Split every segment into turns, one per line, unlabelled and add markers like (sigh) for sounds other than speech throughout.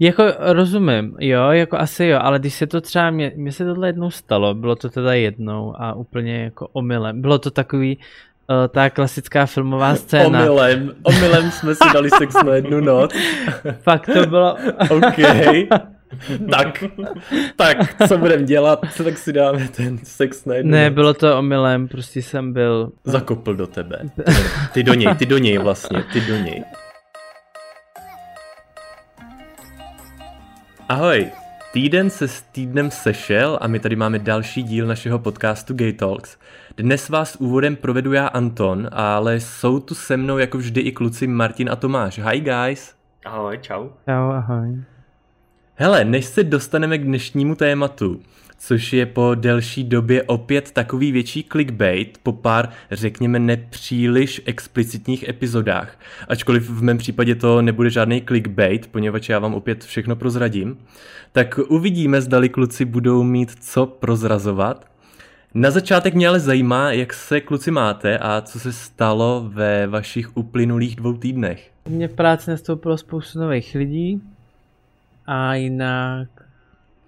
Jako rozumím, jo, jako asi jo, ale když se to třeba, mě, mě se tohle jednou stalo, bylo to teda jednou a úplně jako omylem. Bylo to takový, uh, ta klasická filmová scéna.
Omylem, omylem jsme si dali sex na jednu noc.
Fakt to bylo...
OK. tak, tak, co budeme dělat, tak si dáme ten sex na jednu
Ne,
noc.
bylo to omylem, prostě jsem byl...
Zakopl do tebe. Ty do něj, ty do něj vlastně, ty do něj. Ahoj, týden se s týdnem sešel a my tady máme další díl našeho podcastu Gay Talks. Dnes vás úvodem provedu já Anton, ale jsou tu se mnou jako vždy i kluci Martin a Tomáš. Hi guys!
Ahoj, čau.
Čau, ahoj.
Hele, než se dostaneme k dnešnímu tématu, což je po delší době opět takový větší clickbait po pár, řekněme, nepříliš explicitních epizodách. Ačkoliv v mém případě to nebude žádný clickbait, poněvadž já vám opět všechno prozradím, tak uvidíme, zdali kluci budou mít co prozrazovat. Na začátek mě ale zajímá, jak se kluci máte a co se stalo ve vašich uplynulých dvou týdnech.
Mně v práci nastoupilo spoustu nových lidí a jinak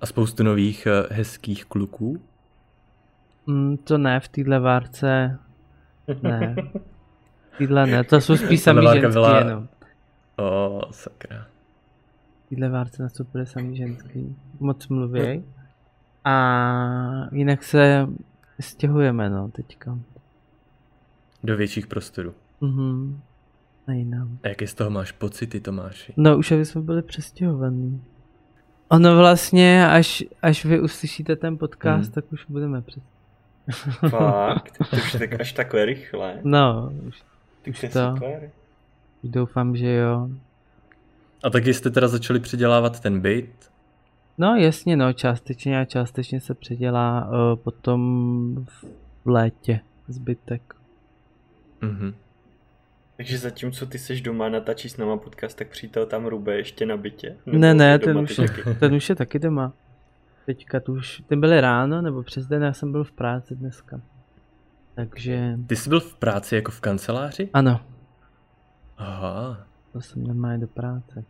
A spoustu nových eh, hezkých kluků.
mm, to ne, v téhle várce ne. (laughs) Týhle ne, to jsou spíš samý ženský
byla-
jenom.
O, sakra.
V téhle várce nastoupily samý ženský. Moc mluví. A jinak se stěhujeme, no, teďka.
Do větších prostorů.
Mhm. A jinam.
A jaké z toho máš pocity, Tomáši?
No už aby jsme byli přestěhovaní. Ono vlastně, až, až vy uslyšíte ten podcast,
Hmm.
tak už budeme přes...
Fakt, (laughs) to už je tak až takhle rychle.
No, už,
Ty
už
to je
to.
super.
doufám, že jo.
A taky jste teda začali předělávat ten byt?
No jasně, no, částečně a částečně se předělá uh, potom v létě zbytek.
Mhm.
Takže zatímco ty seš doma a natáčíš s náma podcast, tak přítel tam rube ještě na bytě?
Ne, ne, ten už, je,
taky?
ten už je taky doma. Teďka tu už, ten byly ráno nebo přes den, já jsem byl v práci dneska. Takže,
Ty jsi byl v práci jako v kanceláři?
ano,
Aha.
to jsem normálně do práce.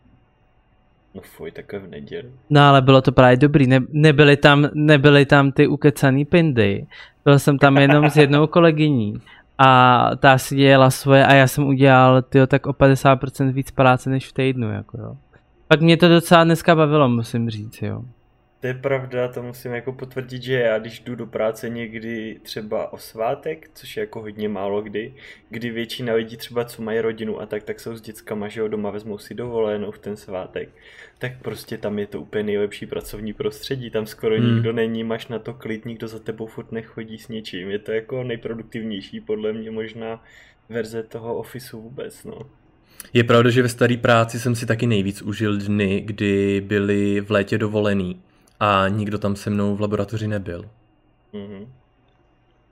No fuj, takové v neděli.
No ale bylo to právě dobrý, ne, nebyly, tam, nebyly tam ty ukecaný pindy. Byl jsem tam jenom s jednou kolegyní a ta si dělala svoje a já jsem udělal tyjo, tak o 50% víc práce než v týdnu. Jako, jo. Pak mě to docela dneska bavilo, musím říct, jo.
To je pravda, to musím jako potvrdit, že já když jdu do práce někdy třeba o svátek, což je jako hodně málo kdy, kdy většina lidí třeba co mají rodinu a tak, tak jsou s dětskama, že jo, doma vezmou si dovolenou v ten svátek, tak prostě tam je to úplně nejlepší pracovní prostředí, tam skoro
Hmm.
nikdo není, máš na to klid, nikdo za tebou furt nechodí s něčím, je to jako nejproduktivnější podle mě možná verze toho ofisu vůbec, no.
Je pravda, že ve staré práci jsem si taky nejvíc užil dny, kdy byli v létě dovolený a nikdo tam se mnou v laboratoři nebyl.
Mhm.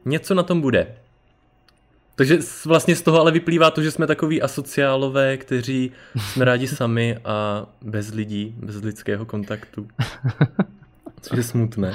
Něco na tom bude. Takže vlastně z toho ale vyplývá to, že jsme takový asociálové, kteří jsme rádi sami a bez lidí, bez lidského kontaktu. (laughs) Což je smutné.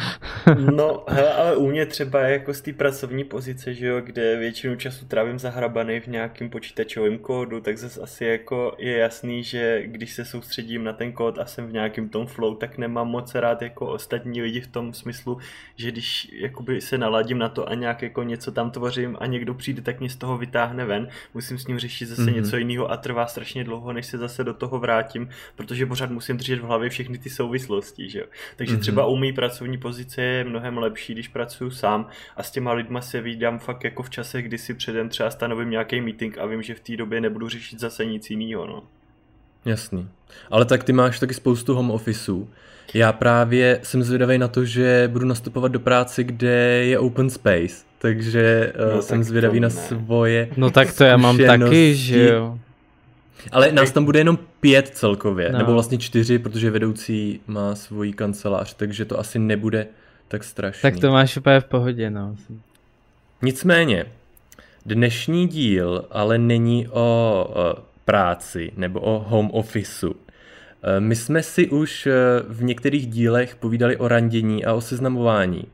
No, hele, ale u mě třeba jako z té pracovní pozice, že jo, kde většinu času trávím zahrabaný v nějakým počítačovém kódu, tak zase asi jako je jasný, že když se soustředím na ten kód a jsem v nějakém tom flow, tak nemám moc rád jako ostatní lidi v tom smyslu, že když jakoby se naladím na to a nějak jako něco tam tvořím a někdo přijde, tak mě z toho vytáhne ven, musím s ním řešit zase
Mhm.
mm-hmm. něco jiného a trvá strašně dlouho, než se zase do toho vrátím, protože pořád musím držet v hlavě všechny ty souvislosti, že jo. Takže
Mhm.
třeba u mý pracovní pozice je mnohem lepší, když pracuji sám a s těma lidma se vídám fakt jako v čase, kdy si předem třeba stanovím nějaký meeting a vím, že v té době nebudu řešit zase nic jiného, no.
Jasný. Ale tak ty máš taky spoustu home officeů. Já právě jsem zvědavý na to, že budu nastupovat do práce, kde je open space. Takže
No,
no, jsem
tak
zvědavý na svoje
No tak to já mám taky, že jo.
Ale nás tam bude jenom pět celkově,
No.
nebo vlastně čtyři, protože vedoucí má svoji kancelář, takže to asi nebude tak strašný.
Tak to máš úplně v pohodě, no.
Nicméně, dnešní díl ale není o, o práci nebo o home officeu. E, My jsme si už e, v některých dílech povídali o randění a o seznamování.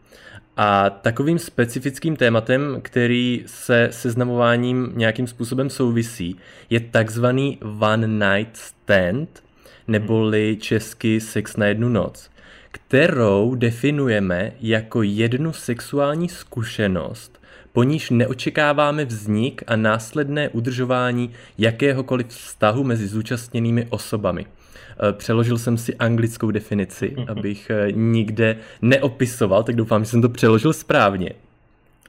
A takovým specifickým tématem, který se seznamováním nějakým způsobem souvisí, je takzvaný one night stand, neboli česky sex na jednu noc, kterou definujeme jako jednu sexuální zkušenost, po níž neočekáváme vznik a následné udržování jakéhokoliv vztahu mezi zúčastněnými osobami. Eh, přeložil jsem si anglickou definici, mhm. abych eh, nikde neopisoval, tak doufám, že jsem to přeložil správně.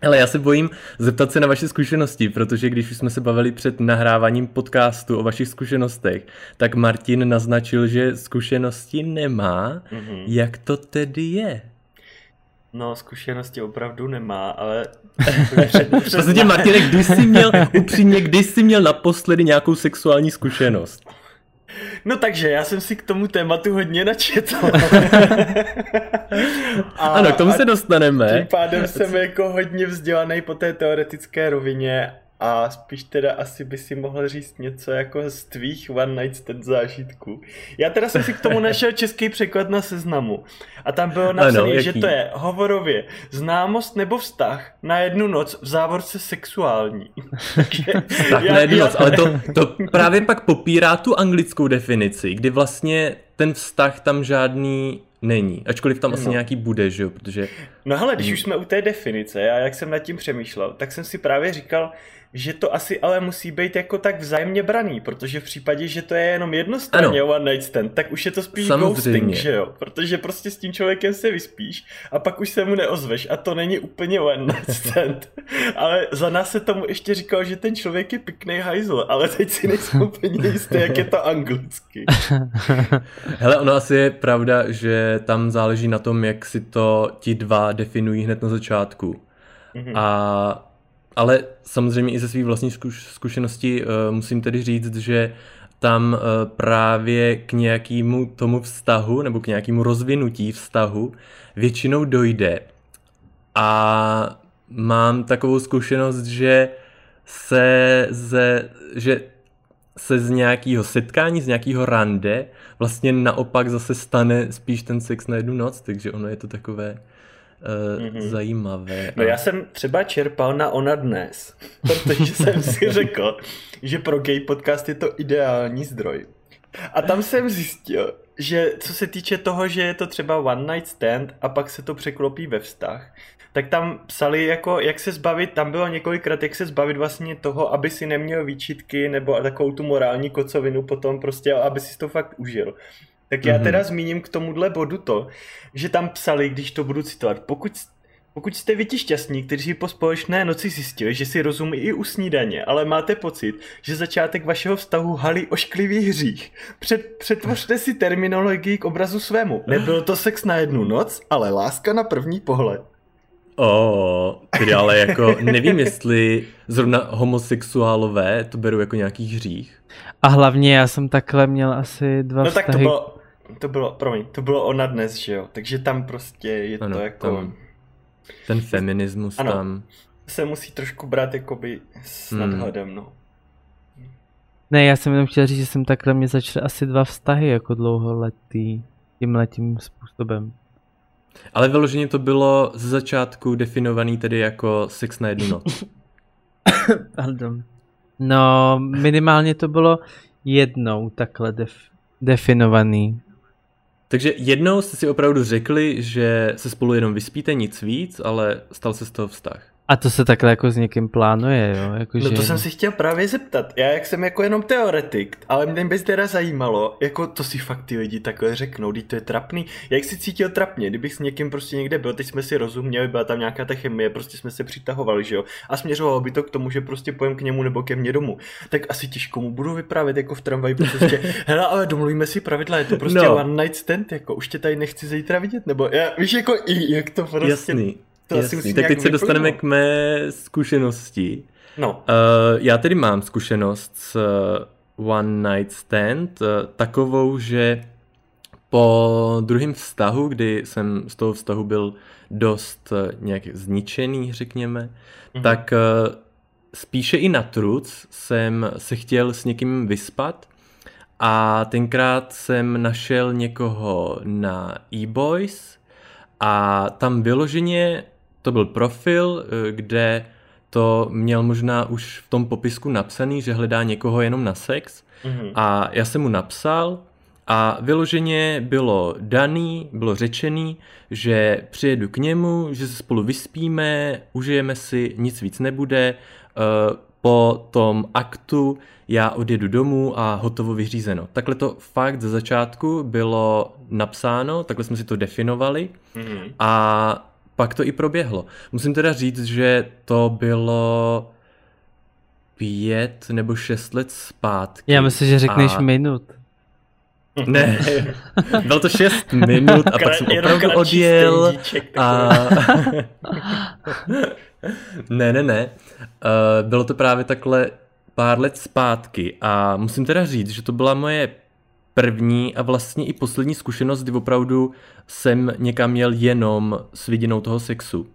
Ale já se bojím zeptat se na vaše zkušenosti, protože když už jsme se bavili před nahráváním podcastu o vašich zkušenostech, tak Martin naznačil, že zkušenosti nemá. Mm-hmm. Jak to tedy je?
No, zkušenosti opravdu nemá, ale... (laughs)
Vlastně, Martine, když jsi měl, upřímně, když jsi měl naposledy nějakou sexuální zkušenost?
No takže já jsem si k tomu tématu hodně načetl.
a, (laughs) ano, k tomu se dostaneme.
Tím pádem jsem jako hodně vzdělaný po té teoretické rovině a spíš teda asi by si mohl říct něco jako z tvých One Night Stand zážitků. Já teda jsem si k tomu našel český překlad na seznamu a tam bylo napsané, že to je hovorově známost nebo vztah na jednu noc v závorce sexuální. (laughs)
vztah já, na jednu já... noc, ale to, to právě pak popírá tu anglickou definici, kdy vlastně ten vztah tam žádný není. Ačkoliv tam asi no. nějaký bude, že jo, protože...
No hele, když už jsme u té definice a jak jsem nad tím přemýšlel, tak jsem si právě říkal, že to asi ale musí být jako tak vzájemně braný, protože v případě, že to je jenom jednostranně one night stand, tak už je to spíš Samozřejmě. ghosting, že jo? Protože prostě s tím člověkem se vyspíš a pak už se mu neozveš a to není úplně one night stand. (laughs) ale za nás se tomu ještě říkal, že ten člověk je pěkný hajzl, ale teď si nejsem (laughs) úplně jistý, jak je to anglicky. (laughs)
Hele, ono asi je pravda, že tam záleží na tom, jak si to ti dva definují hned na začátku. Mm-hmm. A ale samozřejmě i ze svých vlastní zkušenosti uh, musím tedy říct, že tam uh, právě k nějakému tomu vztahu nebo k nějakému rozvinutí vztahu většinou dojde. A mám takovou zkušenost, že se ze, že se z nějakého setkání, z nějakého rande vlastně naopak zase stane spíš ten sex na jednu noc, takže ono je to takové uh, mm-hmm. zajímavé.
No já jsem třeba čerpal na Ona dnes, (laughs) protože jsem si řekl, že pro gay podcast je to ideální zdroj. A tam jsem zjistil, že co se týče toho, že je to třeba one night stand a pak se to překlopí ve vztah, tak tam psali jako, jak se zbavit, tam bylo několikrát, jak se zbavit vlastně toho, aby si neměl výčitky nebo takovou tu morální kocovinu potom prostě, aby si to fakt užil. Tak já mhm. teda zmíním k tomuhle bodu to, že tam psali, když to budu citovat, pokud, pokud jste vy ti šťastní, kteří po společné noci zjistili, že si rozumí i u snídaně, ale máte pocit, že začátek vašeho vztahu halí ošklivý hřích, před, přetvořte si terminologii k obrazu svému. Nebyl to sex na jednu noc, ale láska na první pohled.
O, tedy ale jako nevím, jestli zrovna homosexuálové to berou jako nějaký hřích.
A hlavně já jsem takhle měl asi dva
no
vztahy.
tak to bylo, to bylo, promiň, to bylo ona dnes, že jo, takže tam prostě je ano, to jako... Tam,
ten feminismus ano, tam...
se musí trošku brát jakoby s hmm. nadhledem, no.
Ne, já jsem jenom chtěl říct, že jsem takhle mě začal asi dva vztahy jako dlouholetý tímhle tím způsobem.
Ale vyloženě to bylo z začátku definovaný tedy jako sex na jednu noc. (coughs)
Pardon. No, minimálně to bylo jednou takhle def- definovaný.
Takže jednou jste si opravdu řekli, že se spolu jenom vyspíte, nic víc, ale stal se z toho vztah.
A to se takhle jako s někým plánuje, jo? Jako,
no
že...
to jsem si chtěl právě zeptat. Já jak jsem jako jenom teoretik, ale mě by teda zajímalo, jako to si fakt ty lidi takhle řeknou, teď to je trapný. Jak si cítil trapně, kdybych s někým prostě někde byl, teď jsme si rozuměli, byla tam nějaká ta chemie, prostě jsme se přitahovali, že jo? A směřovalo by to k tomu, že prostě pojem k němu nebo ke mně domů. Tak asi těžko mu budu vyprávět jako v tramvaji, prostě, (laughs) hele, ale domluvíme si pravidla, je to prostě no. one night stand, jako už tě tady nechci zítra vidět, nebo já, víš, jako i jak to prostě...
Jasný. To Jasný, asi tak teď se dostaneme k mé zkušenosti.
No.
Uh, já tedy mám zkušenost s uh, One Night Stand, uh, takovou, že po druhém vztahu, kdy jsem z toho vztahu byl dost uh, nějak zničený, řekněme, mm-hmm. tak uh, spíše i na truc jsem se chtěl s někým vyspat a tenkrát jsem našel někoho na e-boys a tam vyloženě to byl profil, eh, kde to měl možná už v tom popisku napsaný, že hledá někoho jenom na sex. Mm-hmm. A já jsem mu napsal A vyloženě bylo daný, bylo řečený, že přijedu k němu, že se spolu vyspíme, užijeme si, nic víc nebude, eh, po tom aktu já odjedu domů a hotovo vyřízeno. Takhle to fakt ze začátku bylo napsáno, takhle jsme si to definovali mm-hmm. a pak to i proběhlo. Musím teda říct, že to bylo pět nebo šest let zpátky.
Já myslím, že řekneš a... minut. (laughs)
Ne, bylo to 6 minut a pak jsem opravdu odjel a... (laughs) ne, ne, ne. Uh, bylo to právě takhle pár let zpátky a musím teda říct, že to byla moje první a vlastně i poslední zkušenost, kdy opravdu jsem někam měl jenom s vidinou toho sexu.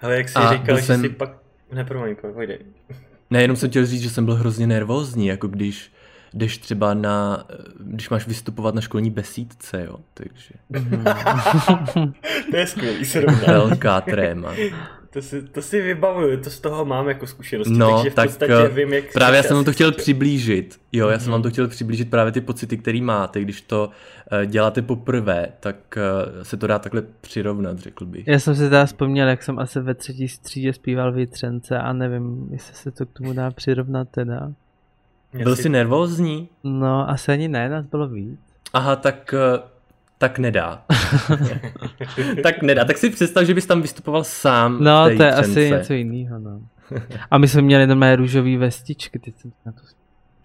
Ale jak jsi a říkal, že jsem... jsi pak... Ne, promiň, pojď.
Ne, jenom jsem chtěl říct, že jsem byl hrozně nervózní, jako když jdeš třeba na, když máš vystupovat na školní besídce, jo, takže. (laughs)
to je skvělý srovnání.
Velká tréma.
To si, to si vybavuju, to z toho mám jako zkušenosti,
no,
takže v
tak
podstatě
eh,
vím, jak
Právě já jsem vám to chtěl přiblížit, jo, já jsem vám to chtěl přiblížit právě ty pocity, které máte, když to uh, děláte poprvé, tak uh, se to dá takhle přirovnat, řekl bych.
Já jsem si teda vzpomněl, jak jsem asi ve třetí střídě zpíval Vítřence a nevím, jestli se to k tomu dá přirovnat teda.
Byl jsi nervózní?
No, asi ani ne, nás bylo víc.
Aha, tak, eh, tak nedá. (laughs) tak nedá. Tak si představ, že bys tam vystupoval sám.
No, to je třence. asi něco jiného, no. A my jsme měli normálně růžový vestičky, teď jsem na to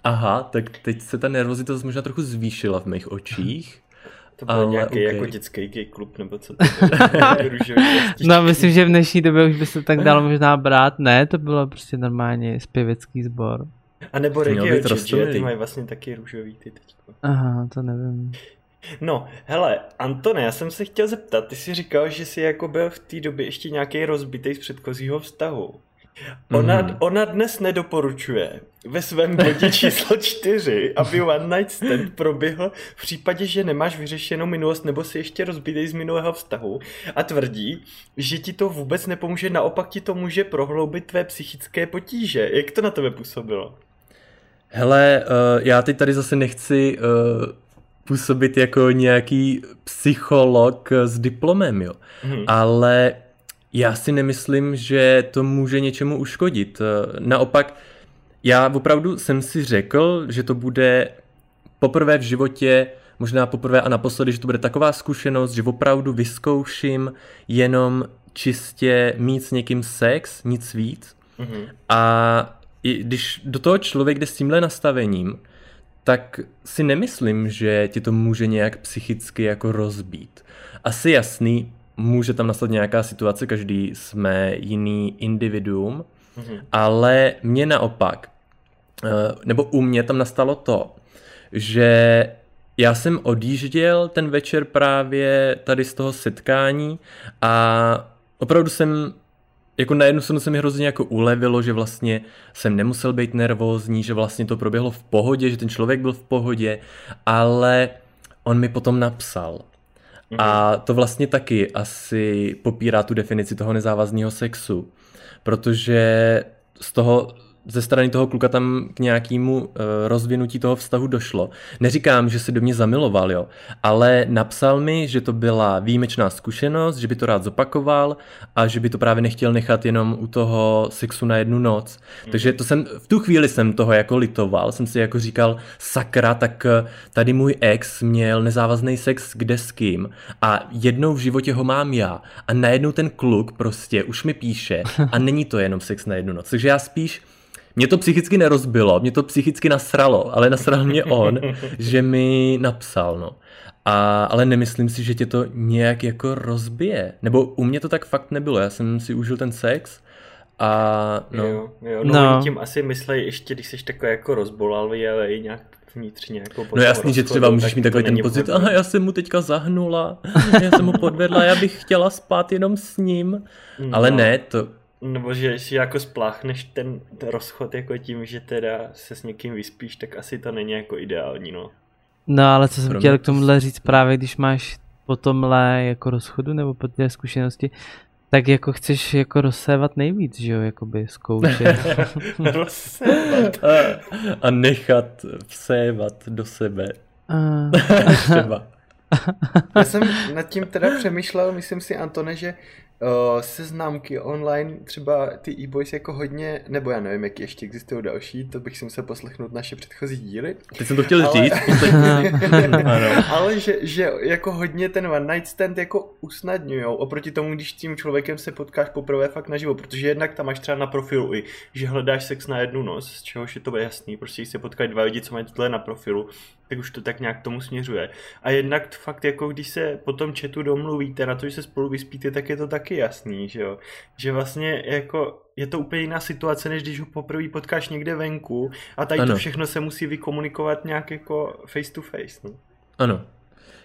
Aha, tak teď se ta nervozita možná trochu zvýšila v mých očích. (laughs)
To byl ale, nějaký okay. jako dětský gay klub, nebo co to (laughs)
No myslím, že v dnešní době už by se tak dalo možná brát. Ne, to bylo prostě normálně zpěvecký sbor.
A nebo regio že ty mají vlastně taky růžový ty teďko.
Aha, to nevím.
No, hele, Antone, já jsem se chtěl zeptat, ty jsi říkal, že jsi jako byl v té době ještě nějaký rozbitý z předchozího vztahu. Ona, mm. ona dnes nedoporučuje ve svém bodě (laughs) číslo čtyři, aby one night stand proběhl v případě, že nemáš vyřešenou minulost nebo si ještě rozbitej z minulého vztahu a tvrdí, že ti to vůbec nepomůže, naopak ti to může prohloubit tvé psychické potíže. Jak to na tebe působilo?
Hele, uh, já teď tady zase nechci uh, působit jako nějaký psycholog s diplomem, jo. Hmm. Ale já si nemyslím, že to může něčemu uškodit. Naopak, já opravdu jsem si řekl, že to bude poprvé v životě, možná poprvé a naposledy, že to bude taková zkušenost, že opravdu vyzkouším jenom čistě mít s někým sex, nic víc. Mm-hmm. A i když do toho člověk jde s tímhle nastavením, tak si nemyslím, že ti to může nějak psychicky jako rozbít. Asi jasný, může tam nastat nějaká situace, každý jsme jiný individuum, mm-hmm. ale mě naopak, eh, nebo u mě tam nastalo to, že já jsem odjížděl ten večer právě tady z toho setkání a opravdu jsem jako na jednu stranu se mi hrozně jako ulevilo, že vlastně jsem nemusel být nervózní, že vlastně to proběhlo v pohodě, že ten člověk byl v pohodě, ale on mi potom napsal. Mhm. A to vlastně taky asi popírá tu definici toho nezávazného sexu, protože z toho ze strany toho kluka tam k nějakému uh, rozvinutí toho vztahu došlo. Neříkám, že se do mě zamiloval, jo, ale napsal mi, že to byla výjimečná zkušenost, že by to rád zopakoval a že by to právě nechtěl nechat jenom u toho sexu na jednu noc. Mm. Takže to jsem, v tu chvíli jsem toho jako litoval, jsem si jako říkal, sakra, tak eh, tady můj ex měl nezávazný sex kde s kým a jednou v životě ho mám já a najednou ten kluk prostě už mi píše a není to jenom sex na jednu noc. Takže já spíš mě to psychicky nerozbilo, mě to psychicky nasralo, ale nasral mě on, (laughs) že mi napsal, no. A, ale nemyslím si, že tě to nějak jako rozbije. Nebo u mě to tak fakt nebylo, já jsem si užil ten sex a no.
Jo, jo, no, no. tím asi myslej ještě, když jsi takový jako rozbolalý, ale i nějak vnitřně jako
No jasný, že třeba můžeš mít takový ten pocit, aha, já jsem mu teďka zahnula, já jsem mu podvedla, já bych chtěla spát jenom s ním. (laughs) No. Ale ne, to,
nebo že si jako spláchneš ten rozchod jako tím, že teda se s někým vyspíš, tak asi to není jako ideální, no.
No ale co jsem chtěl k tomuhle říct právě, když máš po tomhle jako rozchodu nebo po té zkušenosti, tak jako chceš jako rozsévat nejvíc, že jo, jakoby zkoušet. (laughs)
rozsévat.
a, a nechat vsévat do sebe
Uh... (laughs)
Třeba. (laughs)
Já jsem nad tím teda přemýšlel, myslím si, Antone, že uh, seznamky online, třeba ty e-boys jako hodně, nebo já nevím, jak ještě existují další, to bych si musel poslechnout naše předchozí díly.
Teď jsem to chtěl ale... říct. (laughs)
Ale že, že jako hodně ten one night stand jako usnadňujou, oproti tomu, když s tím člověkem se potkáš poprvé fakt naživo, protože jednak tam máš třeba na profilu i, že hledáš sex na jednu noc, z čehož je to jasný, prostě se potkají dva lidi, co mají tohle na profilu, tak už to tak nějak tomu směřuje. A jednak fakt jako když se po tom chatu domluvíte na to, že se spolu vyspíte, tak je to taky jasný, že jo. Že vlastně jako je to úplně jiná situace, než když ho poprvé potkáš někde venku a tady ano. to všechno se musí vykomunikovat nějak jako face to face. No.
Ano.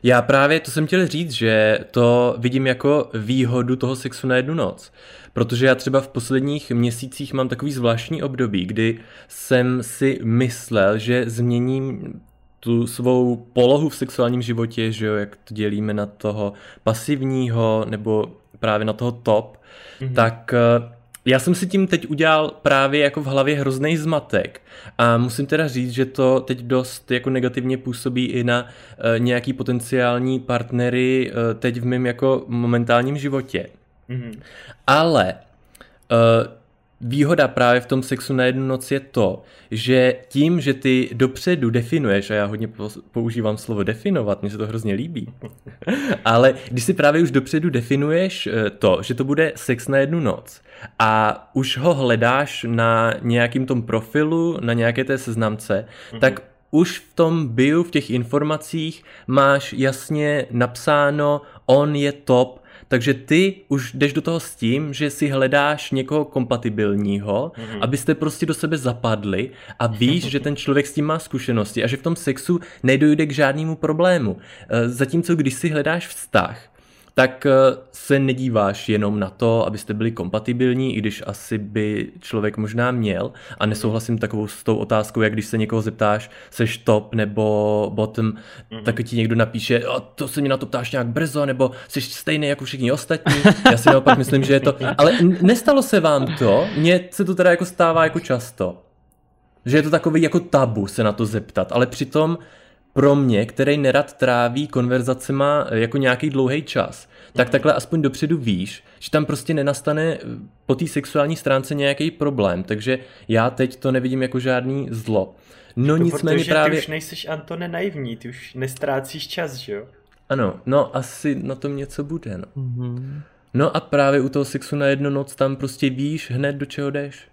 Já právě to jsem chtěl říct, že to vidím jako výhodu toho sexu na jednu noc. Protože já třeba v posledních měsících mám takový zvláštní období, kdy jsem si myslel, že změním tu svou polohu v sexuálním životě, že jo, jak to dělíme na toho pasivního nebo právě na toho top, mm-hmm. tak eh, já jsem si tím teď udělal právě jako v hlavě hrozný zmatek a musím teda říct, že to teď dost jako negativně působí i na uh, nějaký potenciální partnery uh, teď v mém jako momentálním životě. Mm-hmm. Ale uh, Výhoda právě v tom sexu na jednu noc je to, že tím, že ty dopředu definuješ, a já hodně používám slovo definovat, mně se to hrozně líbí, (laughs) ale když si právě už dopředu definuješ eh, to, že to bude sex na jednu noc a už ho hledáš na nějakým tom profilu, na nějaké té seznamce, mm-hmm. tak už v tom bio, v těch informacích máš jasně napsáno, on je top, takže ty už jdeš do toho s tím, že si hledáš někoho kompatibilního, mm-hmm. abyste prostě do sebe zapadli a víš, že ten člověk s tím má zkušenosti a že v tom sexu nedojde k žádnému problému. E, zatímco když si hledáš vztah, tak eh, se nedíváš jenom na to, abyste byli kompatibilní, i když asi by člověk možná měl. A nesouhlasím takovou s tou otázkou, jak když se někoho zeptáš, seš top nebo bottom, mm-hmm. tak ti někdo napíše, o, to se mi na to ptáš nějak brzo, nebo jsi stejný jako všichni ostatní. (laughs) Já si naopak myslím, že je to... Ale nestalo se vám to, mně se to teda jako stává jako často. Že je to takový jako tabu se na to zeptat, ale přitom pro mě, který nerad tráví konverzacema jako nějaký dlouhý čas, tak mhm. takhle aspoň dopředu víš, že tam prostě nenastane po té sexuální stránce nějaký problém, takže já teď to nevidím jako žádný zlo.
No, no nicméně protože právě... ty už nejseš Antone naivní, ty už nestrácíš čas, že jo?
Ano, no asi na tom něco bude, no. Mm-hmm. No a právě u toho sexu na jednu noc tam prostě víš hned do čeho jdeš.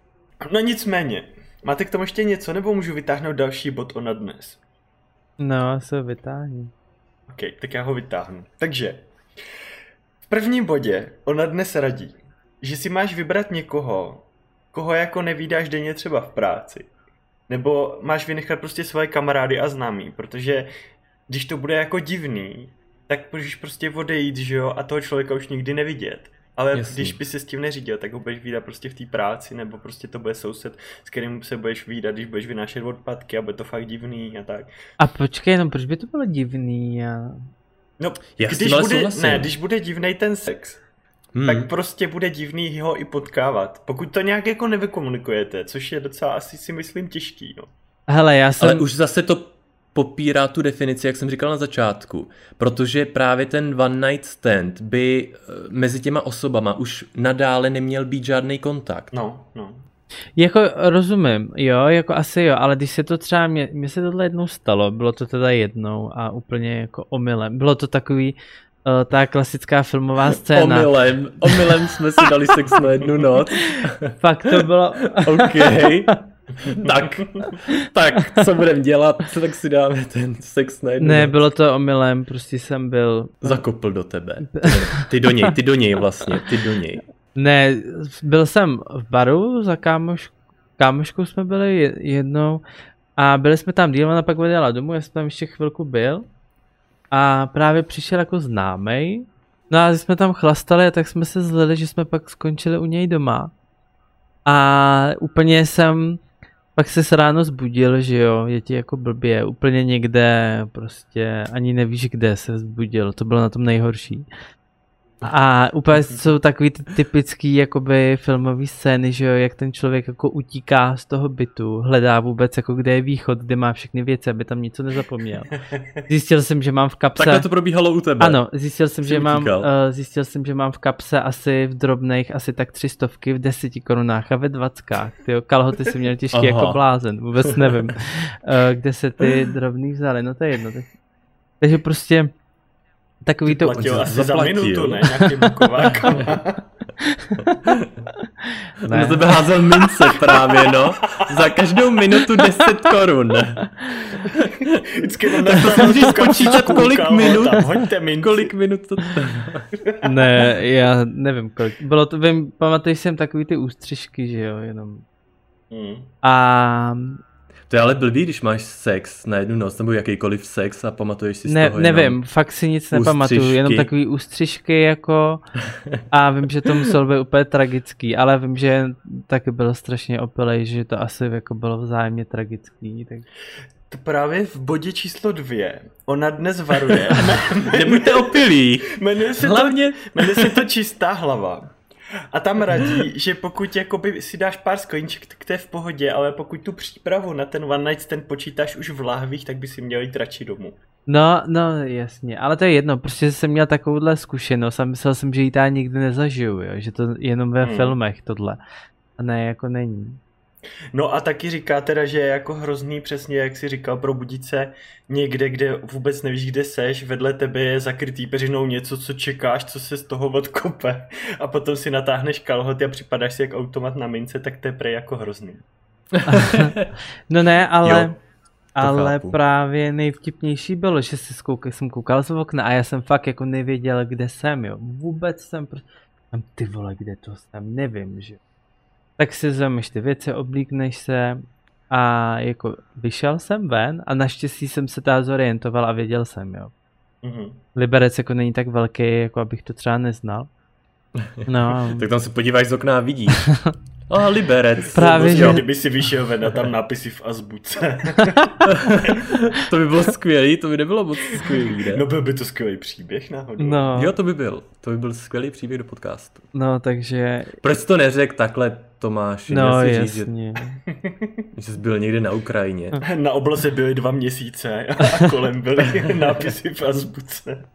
No nicméně, máte k tomu ještě něco, nebo můžu vytáhnout další bod ona dnes?
No, se vytáhni.
OK, tak já ho vytáhnu. Takže, v prvním bodě ona dnes radí, že si máš vybrat někoho, koho jako nevídáš denně třeba v práci. Nebo máš vynechat prostě svoje kamarády a známí, protože když to bude jako divný, tak můžeš prostě odejít, že jo, a toho člověka už nikdy nevidět. Ale Jasný. když by se s tím neřídil, tak ho budeš výdat prostě v té práci, nebo prostě to bude soused, s kterým se budeš výdat, když budeš vynášet odpadky a bude to fakt divný a tak.
A počkej, no proč by to bylo divný? A...
No, Já když bude, ne, když bude divný ten sex, hmm. tak prostě bude divný ho i potkávat. Pokud to nějak jako nevykomunikujete, což je docela asi si myslím těžký, no.
Hele, já jsem...
Ale už zase to popírá tu definici, jak jsem říkal na začátku, protože právě ten one night stand by eh, mezi těma osobama už nadále neměl být žádný kontakt.
No, no.
Jako rozumím, jo, jako asi jo, ale když se to třeba, mě, mě se tohle jednou stalo, bylo to teda jednou a úplně jako omylem. Bylo to takový, uh, ta klasická filmová scéna.
Omylem, omylem jsme si dali sex na jednu noc.
Fakt to bylo... (laughs)
OK. (laughs) tak, tak, co budeme dělat, tak si dáme ten sex jednu
Ne, bylo to omylem, prostě jsem byl...
Zakopl do tebe. Ty do něj, ty do něj vlastně, ty do něj.
Ne, byl jsem v baru za kámoš, kámoškou jsme byli jednou a byli jsme tam díl, ona pak odjela domů, já jsem tam ještě chvilku byl. A právě přišel jako známej, no a jsme tam chlastali a tak jsme se zlili, že jsme pak skončili u něj doma. A úplně jsem pak se ráno zbudil, že jo, je ti jako blbě, úplně někde, prostě ani nevíš, kde se zbudil, to bylo na tom nejhorší. A úplně jsou takový ty typický jakoby filmový scény, že jo, jak ten člověk jako utíká z toho bytu, hledá vůbec jako kde je východ, kde má všechny věci, aby tam něco nezapomněl. (laughs) Zjistil jsem, že mám v kapse...
Takhle to probíhalo u tebe.
Ano, zjistil jsem,
Jsi
že mám, uh, zjistil jsem, že mám v kapse asi v drobných, asi tak tři stovky v deseti korunách a ve dvackách. Tyjo, kalhoty jsem měl těžký jako blázen, vůbec nevím, uh, (laughs) kde se ty drobný vzaly, no to je jedno. Tak, takže prostě takový to...
Platil asi za
zaplatil.
minutu, ne? Nějakým bukovákama. (laughs)
Ne. Na tebe házel mince právě, no. Za každou minutu 10 korun. (laughs)
Vždycky tam
Tak to si můžeš spočítat, kolik minut,
Tam, hoďte minci.
kolik minut to...
Ne, já nevím kolik. Bylo to, vím, pamatuješ jsem takový ty ústřižky, že jo, jenom.
Hmm.
A
To je ale blbý, když máš sex na jednu noc, nebo jakýkoliv sex a pamatuješ si z
ne,
toho
nevím,
jenom...
fakt si nic nepamatuju,
ústřižky.
jenom takový ústřižky jako (laughs) a vím, že to muselo být úplně tragický, ale vím, že taky byl strašně opilej, že to asi jako bylo vzájemně tragický, tak
To právě v bodě číslo dvě. Ona dnes varuje. (laughs)
Nebuďte opilí.
Jmenuje se,
Hlavně...
to, jmenuje se to čistá hlava. A tam radí, že pokud jakoby si dáš pár skoníček, tak to je v pohodě, ale pokud tu přípravu na ten one night stand počítáš už v lahvích, tak by si měl jít radši domů.
No, no jasně, ale to je jedno, prostě jsem měl takovouhle zkušenost a myslel jsem, že ji já nikdy nezažiju, jo? že to jenom ve
Hmm.
filmech tohle. A ne, jako není.
No a taky říká teda, že je jako hrozný přesně, jak si říkal, probudit se někde, kde vůbec nevíš, kde seš, vedle tebe je zakrytý peřinou něco, co čekáš, co se z toho odkope (laughs) a potom si natáhneš kalhoty a připadáš si jak automat na mince, tak to je prej jako hrozný. (laughs)
No ne, ale,
Jo,
ale
chápu.
právě nejvtipnější bylo, že si skouk, jsem koukal z okna a já jsem fakt jako nevěděl, kde jsem, jo. Vůbec jsem prostě, tam ty vole, kde to jsem, nevím, že. Tak si vezmeš ty věci, oblíkneš se a jako vyšel jsem ven a naštěstí jsem se teda zorientoval a věděl jsem, jo.
Mhm.
Liberec jako není tak velký, jako abych to třeba neznal. No, (laughs)
Tak tam se podíváš z okna a vidíš. (laughs) A Liberec.
Právě,
Prostě,
že-
Kdyby si vyšel ven a tam nápisy v azbuce. (laughs)
to by bylo skvělý, to by nebylo moc skvělý, ne?
No byl by to skvělý příběh náhodou.
no,
Jo, to by byl. To by byl skvělý příběh do podcastu.
no takže,
Proč to neřekl takhle, Tomáš?
no
Měl jsi říct,
jasně. (laughs)
že jsi byl někde na Ukrajině. (laughs)
Na obloze byly dva měsíce a (laughs) kolem byly nápisy v azbuce.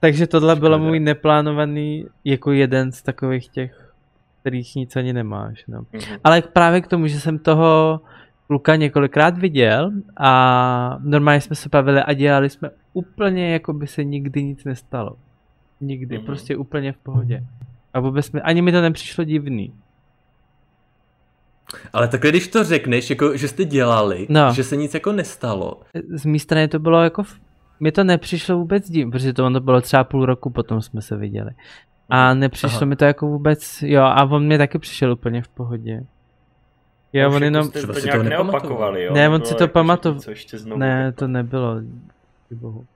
Takže tohle bylo
Škoda.
můj neplánovaný jako jeden z takových těch, kterých nic ani nemáš. No.
Mhm.
Ale právě k tomu, že jsem toho kluka několikrát viděl a normálně jsme se bavili a dělali jsme úplně jako by se nikdy nic nestalo. Nikdy,
Mhm.
prostě úplně v pohodě. A vůbec mi, ani mi to nepřišlo divný.
Ale takhle, když to řekneš, jako, že jste dělali,
No.
že se nic jako nestalo,
Z mé strany to bylo jako, mi to nepřišlo vůbec divný, protože to ono bylo třeba půl roku potom jsme se viděli. A nepřišlo
Aha.
mi to jako vůbec, jo, a on mě taky přišel úplně v pohodě.
Už
on
jako
jenom,
Jste
Třeba
to
si
nějak neopakovali, jo?
Ne, on
Nebylo
si to
jako,
pamatoval.
něco ještě znovu
ne,
jako-
to nebylo, díky bohu.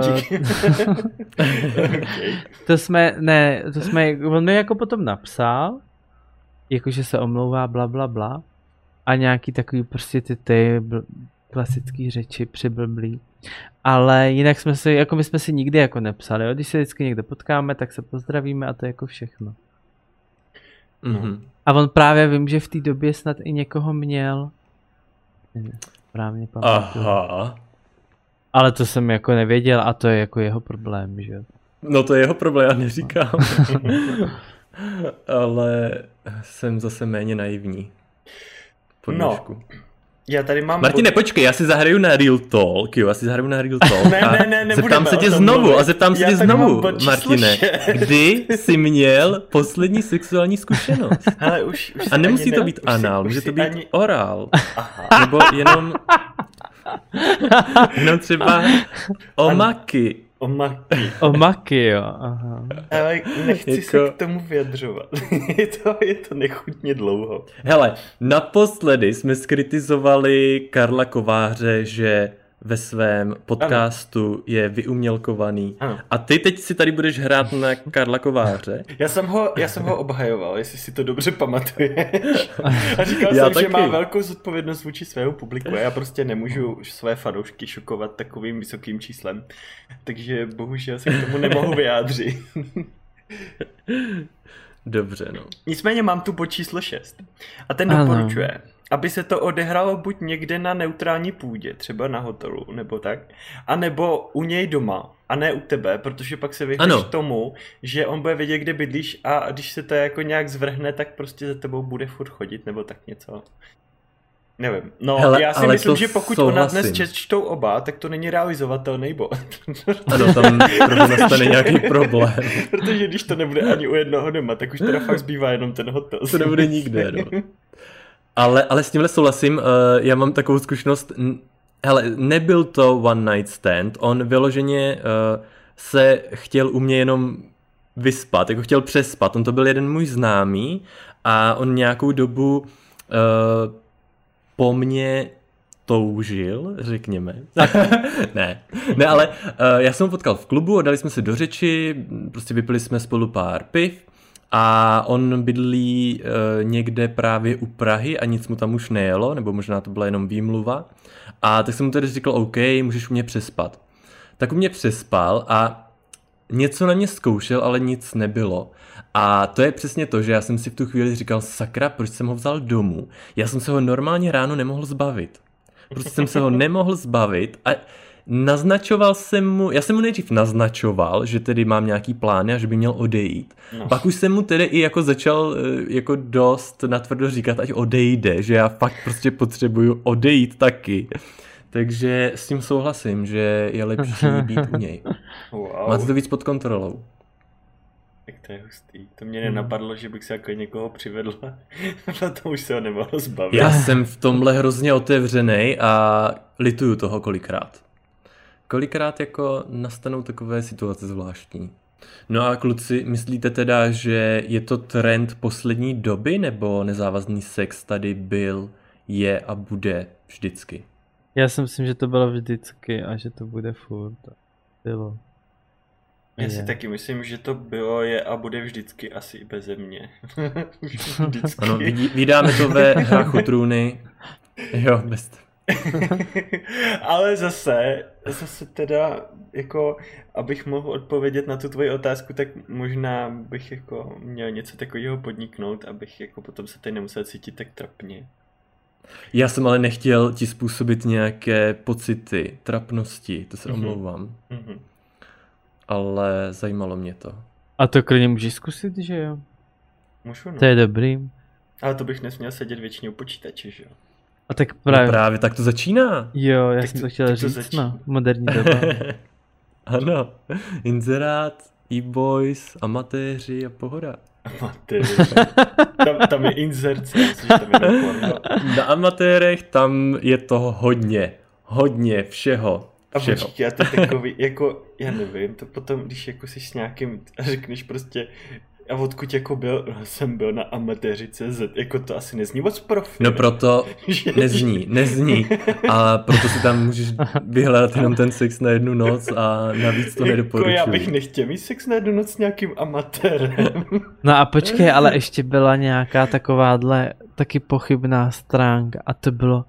Díky. Okay. (laughs)
to jsme, ne, to jsme, on mi jako potom napsal, jakože se omlouvá, bla, bla, bla. A nějaký takový prostě ty, ty bl, klasický řeči přiblblý. Ale jinak jsme si, jako my jsme si nikdy jako nepsali, jo? když se vždycky někde potkáme, tak se pozdravíme a to je jako všechno.
Mhm.
A on právě vím, že v té době snad i někoho měl. Ne, Správně pamatuju.
Aha.
Ale to jsem jako nevěděl a to je jako jeho problém, že jo.
No to je jeho problém, já neříkám. (laughs) Ale jsem zase méně naivní. Po
No. Já tady mám...
Martine, počkej, já si zahraju na Real Talk, jo, já si zahraju na Real Talk.
Ne,
a
ne, ne, nebudeme
zeptám se tě znovu,
mluvit.
a zeptám se tě znovu, Martine, kdy jsi měl poslední sexuální zkušenost?
Ale už, už
A nemusí to
ne-
být anál,
už
může to být
ani-
orál.
Aha.
Nebo jenom... Jenom (laughs) třeba omaky.
O maky.
O maky, jo. Aha.
Ale nechci
Jako-
se k tomu vyjadřovat. (laughs) je, to, je to nechutně dlouho.
Hele, naposledy jsme skritizovali Karla Kováře, že ve svém podcastu ano. je vyumělkovaný.
Ano.
A ty teď si tady budeš hrát na Karla Kováře. (laughs)
Já jsem ho, já jsem ho obhajoval, jestli si to dobře pamatuješ. (laughs) A říkal
Já
jsem,
taky.
že má velkou zodpovědnost vůči svému publiku a já prostě nemůžu své fanoušky šokovat takovým vysokým číslem. Takže bohužel se k tomu nemohu vyjádřit. (laughs)
Dobře, no.
Nicméně mám tu bod číslo 6. A ten
Ano.
doporučuje, aby se to odehrálo buď někde na neutrální půdě, třeba na hotelu, nebo tak, a nebo u něj doma, a ne u tebe, protože pak se vyhneš tomu, že on bude vědět, kde bydlíš a když se to jako nějak zvrhne, tak prostě za tebou bude furt chodit, nebo tak něco. Nevím. No,
Hele,
já si myslím, že pokud ona dnes
souhlasím.
čtou oba, tak to není realizovatelný bod.
Ano, tam nastane nějaký problém.
Protože když to nebude ani u jednoho doma, tak už teda fakt zbývá jenom ten hotel.
To nebude nikde, no. Ale, ale s tímhle souhlasím, uh, já mám takovou zkušenost, hele, nebyl to one night stand, on vyloženě uh, se chtěl u mě jenom vyspat, jako chtěl přespat, on to byl jeden můj známý a on nějakou dobu uh, po mně toužil, řekněme. (laughs) ne, ne, ale uh, já jsem ho potkal v klubu a dali jsme se do řeči, prostě vypili jsme spolu pár piv a on bydlí uh, někde právě u Prahy a nic mu tam už nejelo, nebo možná to byla jenom výmluva. A tak jsem mu tedy říkal, OK, můžeš u mě přespat. Tak u mě přespal a něco na mě zkoušel, ale nic nebylo. A to je přesně to, že já jsem si v tu chvíli říkal, sakra, proč jsem ho vzal domů? Já jsem se ho normálně ráno nemohl zbavit. Prostě jsem se ho nemohl zbavit a naznačoval jsem mu, já jsem mu nejdřív naznačoval, že tedy mám nějaký plány a že by měl odejít.
No.
Pak už jsem mu tedy i jako začal eh, jako dost natvrdo říkat, ať odejde, že já fakt prostě potřebuju odejít taky. Takže s tím souhlasím, že je lepší (laughs) být u něj.
Wow.
Máte to víc pod kontrolou.
Tak to je hustý. To mě nenapadlo, že bych se jako někoho přivedl. (laughs) to už se ho nemohl zbavit.
Já jsem v tomhle hrozně otevřený a lituju toho kolikrát. Kolikrát jako nastanou takové situace zvláštní. No a kluci, myslíte teda, že je to trend poslední doby, nebo nezávazný sex tady byl, je a bude vždycky?
Já si myslím, že to bylo vždycky a že to bude furt. Bylo.
Já si
Je.
taky myslím, že to bylo, je a bude vždycky asi i beze mě. (laughs) (laughs) vždycky.
Ano, vidí, vydáme to ve hrachu trůny. (laughs) Jo, bez... (laughs)
Ale zase, zase teda, jako, abych mohl odpovědět na tu tvoji otázku, tak možná bych jako měl něco takového podniknout, abych jako potom se tady nemusel cítit tak trapně.
Já jsem ale nechtěl ti způsobit nějaké pocity, trapnosti, to se
Mhm.
omlouvám.
Mhm.
Ale zajímalo mě to.
A to klidně můžeš zkusit, že jo?
Můžu, no.
To je dobrý.
Ale to bych nesměl sedět většině u počítače, že jo?
A tak
Právě, no právě tak to začíná.
Jo, já
Tak
jsem
to-
to chtěl
tak to
říct,
začíná.
no. Moderní doba. (laughs)
ano, inzerát, e-boys, amatéři a pohoda.
Amatéři. tam, tam je inzerce, tam je. (laughs)
Na amatérech tam je toho hodně, hodně všeho.
A počkej, a to takový, jako, já nevím, to potom, když jako jsi s nějakým, a řekneš prostě, a odkud jako byl, (laughs) jsem byl na amatéři.cz, jako to asi nezní moc profi.
No proto (laughs) nezní, nezní. A proto si tam můžeš vyhledat jenom ten sex na jednu noc a navíc to
Jako
nedoporučuji.
já bych nechtěl mít sex na jednu noc s nějakým amatérem. (laughs)
No a počkej, ale ještě byla nějaká takováhle taky pochybná stránka a to bylo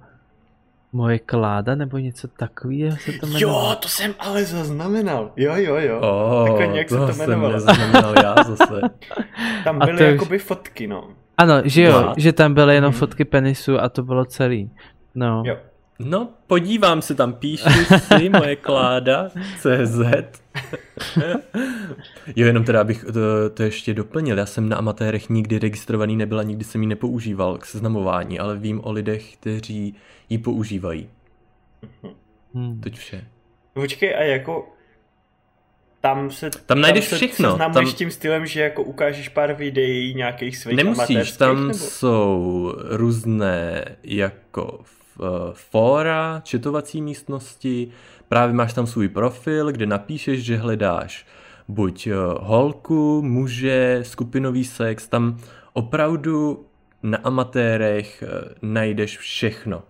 moje kláda nebo něco takového se to jmenovalo.
jo, to jsem ale zaznamenal. Jo, jo, jo.
Oh,
jako nějak se to
jsem neznamenal já zase. (laughs)
Tam byly
to už-
jakoby fotky, no.
Ano, že jo,
Dva.
že tam byly jenom
Mhm.
fotky penisu a to bylo celý. No.
Jo.
No, podívám se tam, píšu si moje kláda, CZ. (laughs) jo, jenom teda, abych to, to ještě doplnil. Já jsem na amatérech nikdy registrovaný nebyl a nikdy jsem ji nepoužíval k seznamování, ale vím o lidech, kteří ji používají.
Hmm.
Teď vše.
Počkej, a jako tam se
Tam najdeš
se
všechno, tam-
tím stylem, že jako ukážeš pár videí nějakých svých
Nemusíš,
amatérských,
tam
nebo?
jsou různé jako eh, fóra, četovací místnosti, právě máš tam svůj profil, kde napíšeš, že hledáš buď eh, holku, muže, skupinový sex, tam opravdu na amatérech eh, najdeš všechno.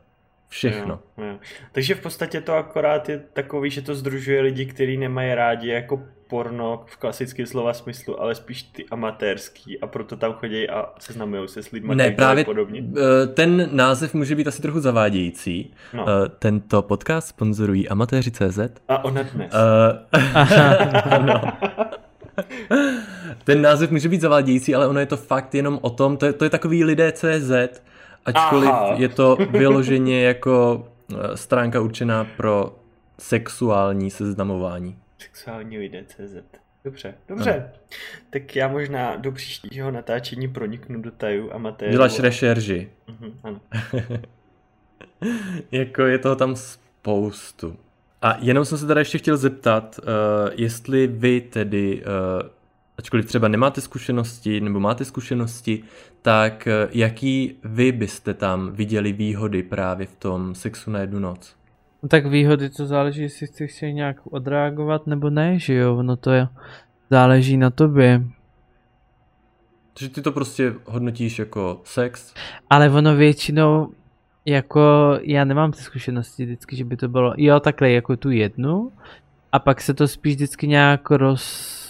Všechno.
Jo, jo. Takže v podstatě to akorát je takový, že to združuje lidi, kteří nemají rádi jako porno v klasickém slova smyslu, ale spíš ty amatérský a proto tam chodí a seznamují se s lidmi.
Ne, právě podobně. Eh, ten název může být asi trochu zavádějící. No. Eh, tento podcast sponzorují amatéři.cz.
A ona dnes. (laughs)
Uh, no. Ten název může být zavádějící, ale ono je to fakt jenom o tom, to je, to je takový lidé CZ, ačkoliv Aha. je to vyloženě jako stránka určená pro sexuální seznamování.
Sexuální lidé CZ. Dobře, dobře. No. Tak já možná do příštího natáčení proniknu do tajů amatéru.
Děláš rešerži.
Uh-huh, ano. (laughs)
jako je toho tam spoustu. A jenom jsem se teda ještě chtěl zeptat, uh, jestli vy tedy, uh, ačkoliv třeba nemáte zkušenosti nebo máte zkušenosti, tak uh, jaký vy byste tam viděli výhody právě v tom sexu na jednu noc?
No tak výhody to záleží, jestli chceš nějak odreagovat nebo ne, že jo, no to je, záleží na tobě.
Takže ty to prostě hodnotíš jako sex?
Ale ono většinou, jako já nemám ty zkušenosti vždycky, že by to bylo, jo takhle jako tu jednu a pak se to spíš vždycky nějak roz,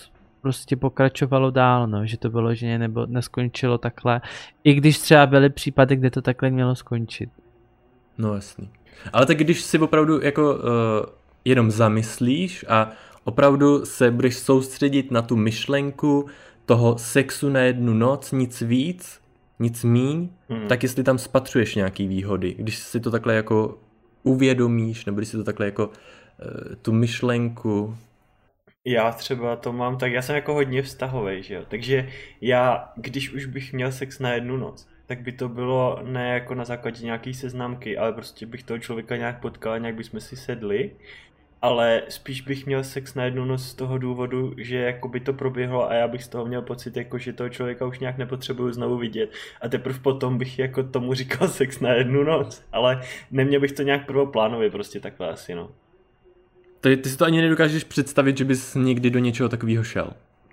prostě pokračovalo dál, no, že to bylo, že nebo neskončilo takhle, i když třeba byly případy, kde to takhle mělo skončit.
No jasný. Ale tak když si opravdu jako uh, jenom zamyslíš a opravdu se budeš soustředit na tu myšlenku toho sexu na jednu noc, nic víc, nic míň, hmm. tak jestli tam spatřuješ nějaký výhody, když si to takhle jako uvědomíš, nebo když si to takhle jako uh, tu myšlenku
já třeba to mám tak, já jsem jako hodně vztahový, že jo, takže já, když už bych měl sex na jednu noc, tak by to bylo ne jako na základě nějaký seznamky, ale prostě bych toho člověka nějak potkal, nějak bychom si sedli, ale spíš bych měl sex na jednu noc z toho důvodu, že jako by to proběhlo a já bych z toho měl pocit, jako že toho člověka už nějak nepotřebuju znovu vidět a teprve potom bych jako tomu (laughs) říkal sex na jednu noc, ale neměl bych to nějak prvoplánově prostě takhle asi no.
Ty, ty si to ani nedokážeš představit, že bys někdy do něčeho takového šel.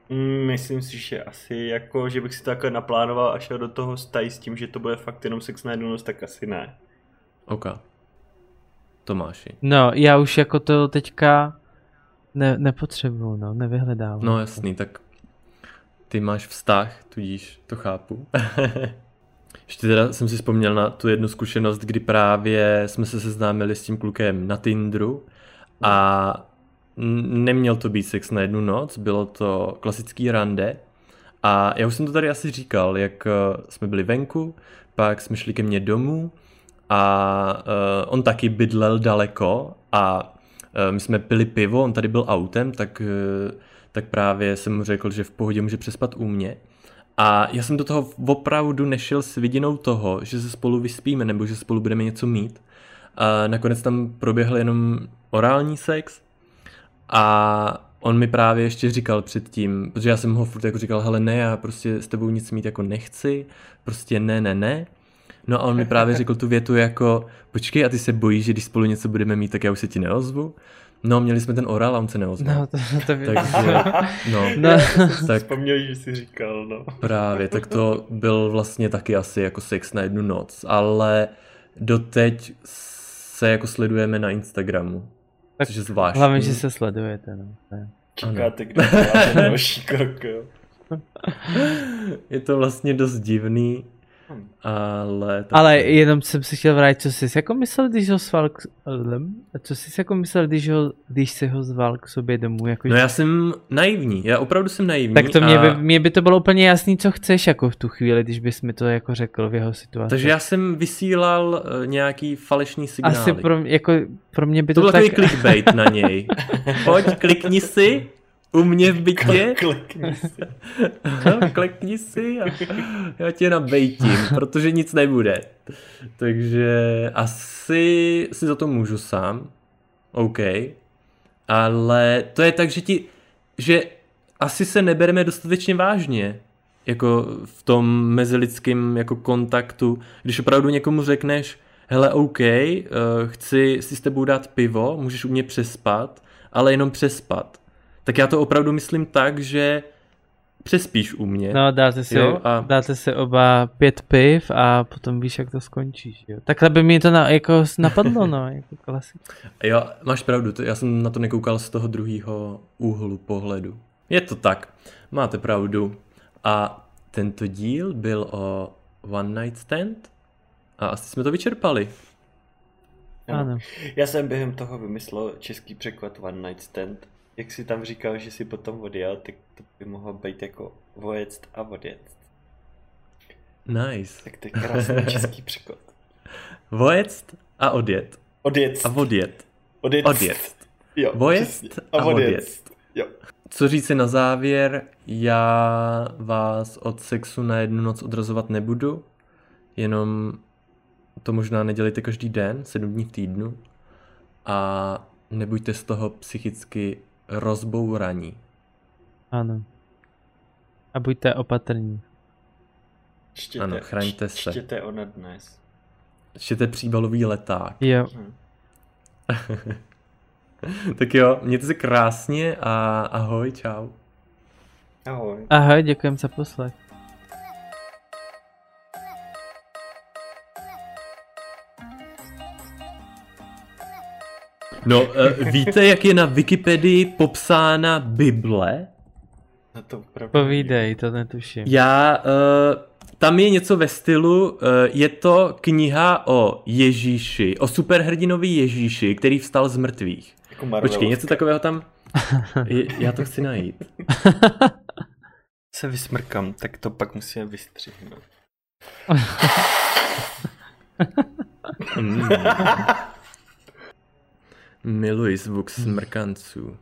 Mm, myslím si, že asi jako, že bych si to takhle naplánoval a šel do toho stají s tím, že to bude fakt jenom sex na jednu tak asi ne.
OK. Tomáši.
No, já už jako to teďka ne, nepotřebuju, no, nevyhledávám.
No jasný, tak ty máš vztah, tudíž to chápu. (laughs) Ještě teda jsem si vzpomněl na tu jednu zkušenost, kdy právě jsme se seznámili s tím klukem na Tinderu a neměl to být sex na jednu noc, bylo to klasický rande. A já už jsem to tady asi říkal, jak eh, jsme byli venku, pak jsme šli ke mně domů a uh, on taky bydlel daleko a uh, my jsme pili pivo, on tady byl autem, tak, uh, tak právě jsem mu řekl, že v pohodě může přespat u mě. A já jsem do toho opravdu nešel s vidinou toho, že se spolu vyspíme nebo že spolu budeme něco mít. A nakonec tam proběhl jenom orální sex a on mi právě ještě říkal předtím, protože já jsem ho furt jako říkal, hele ne, já prostě s tebou nic mít jako nechci, prostě ne, ne, ne. No a on mi právě (laughs) řekl tu větu jako, počkej, a ty se bojíš, že když spolu něco budeme mít, tak já už se ti neozvu? No, měli jsme ten oral a on se neozval.
No, to, to by...
Takže, no, (laughs)
no. tak (laughs) vzpomněl, že jsi říkal, no.
Právě, tak to byl vlastně taky asi jako sex na jednu noc, ale doteď se jako sledujeme na Instagramu. Tak což je zvláštní.
Hlavně, že se sledujete. No.
Čekáte, kdo (laughs) další krok, jo.
je to vlastně dost divný, ale...
Tak... Ale jenom jsem si chtěl vrátit, co jsi jako myslel, když ho sval k... Co jsi jako myslel, když, ho, když se ho zval k sobě domů? Jako,
no já jsem naivní, já opravdu jsem naivní.
Tak to a... mě, by, mě by to bylo úplně jasný, co chceš jako v tu chvíli, když bys mi to jako řekl v jeho situaci.
Takže já jsem vysílal uh, nějaký falešný signál.
Asi pro, jako, pro mě by
to,
to
byl tak... clickbait na něj. (laughs) Pojď, klikni si u mě v bytě.
Klekni (laughs) si.
no, klekni si a já tě nabejtím, protože nic nebude. Takže asi si za to můžu sám. OK. Ale to je tak, že ti, že asi se nebereme dostatečně vážně jako v tom mezilidském jako kontaktu, když opravdu někomu řekneš, hele OK, uh, chci si s tebou dát pivo, můžeš u mě přespat, ale jenom přespat tak já to opravdu myslím tak, že přespíš u mě.
No, dáte si,
Jo, a-
dáte si oba pět piv a potom víš, jak to skončíš, jo. Takhle by mi to na, jako napadlo, no, (laughs) jako klasik.
Jo, máš pravdu, to, já jsem na to nekoukal z toho druhého úhlu pohledu. Je to tak, máte pravdu. A tento díl byl o One Night Stand a asi jsme to vyčerpali.
Ano.
Já jsem během toho vymyslel český překlad One Night Stand. Jak si tam říkal, že si potom odjel, tak to by mohlo být jako voject a odjet.
Nice.
Tak to je krásný (laughs) český překlad.
Voject a odjet.
Odjet.
A odjet.
Odjet.
Odjet.
Jo,
a odjet.
Jo.
Co říci na závěr, já vás od sexu na jednu noc odrazovat nebudu, jenom to možná nedělejte každý den, sedm dní v týdnu a nebuďte z toho psychicky rozbouraní.
Ano. A buďte opatrní.
Čtěte,
Ano, chraňte se.
Čtěte ona dnes.
Čtěte příbalový leták.
Jo.
Hm. (laughs)
Tak jo, mějte se krásně a ahoj, čau.
Ahoj.
Ahoj, děkujem za poslech.
No, uh, víte, jak je na Wikipedii popsána Bible?
Na to opravdu
Povídej, to netuším.
Já, uh, tam je něco ve stylu, uh, je to kniha o Ježíši, o superhrdinovi Ježíši, který vstal z mrtvých.
Jako.
Počkej, něco takového tam, je, já to chci najít. (laughs)
Se vysmrkám, tak to pak musíme vystřihnout. (laughs)
Mm. Miluji zvuk smrkanců.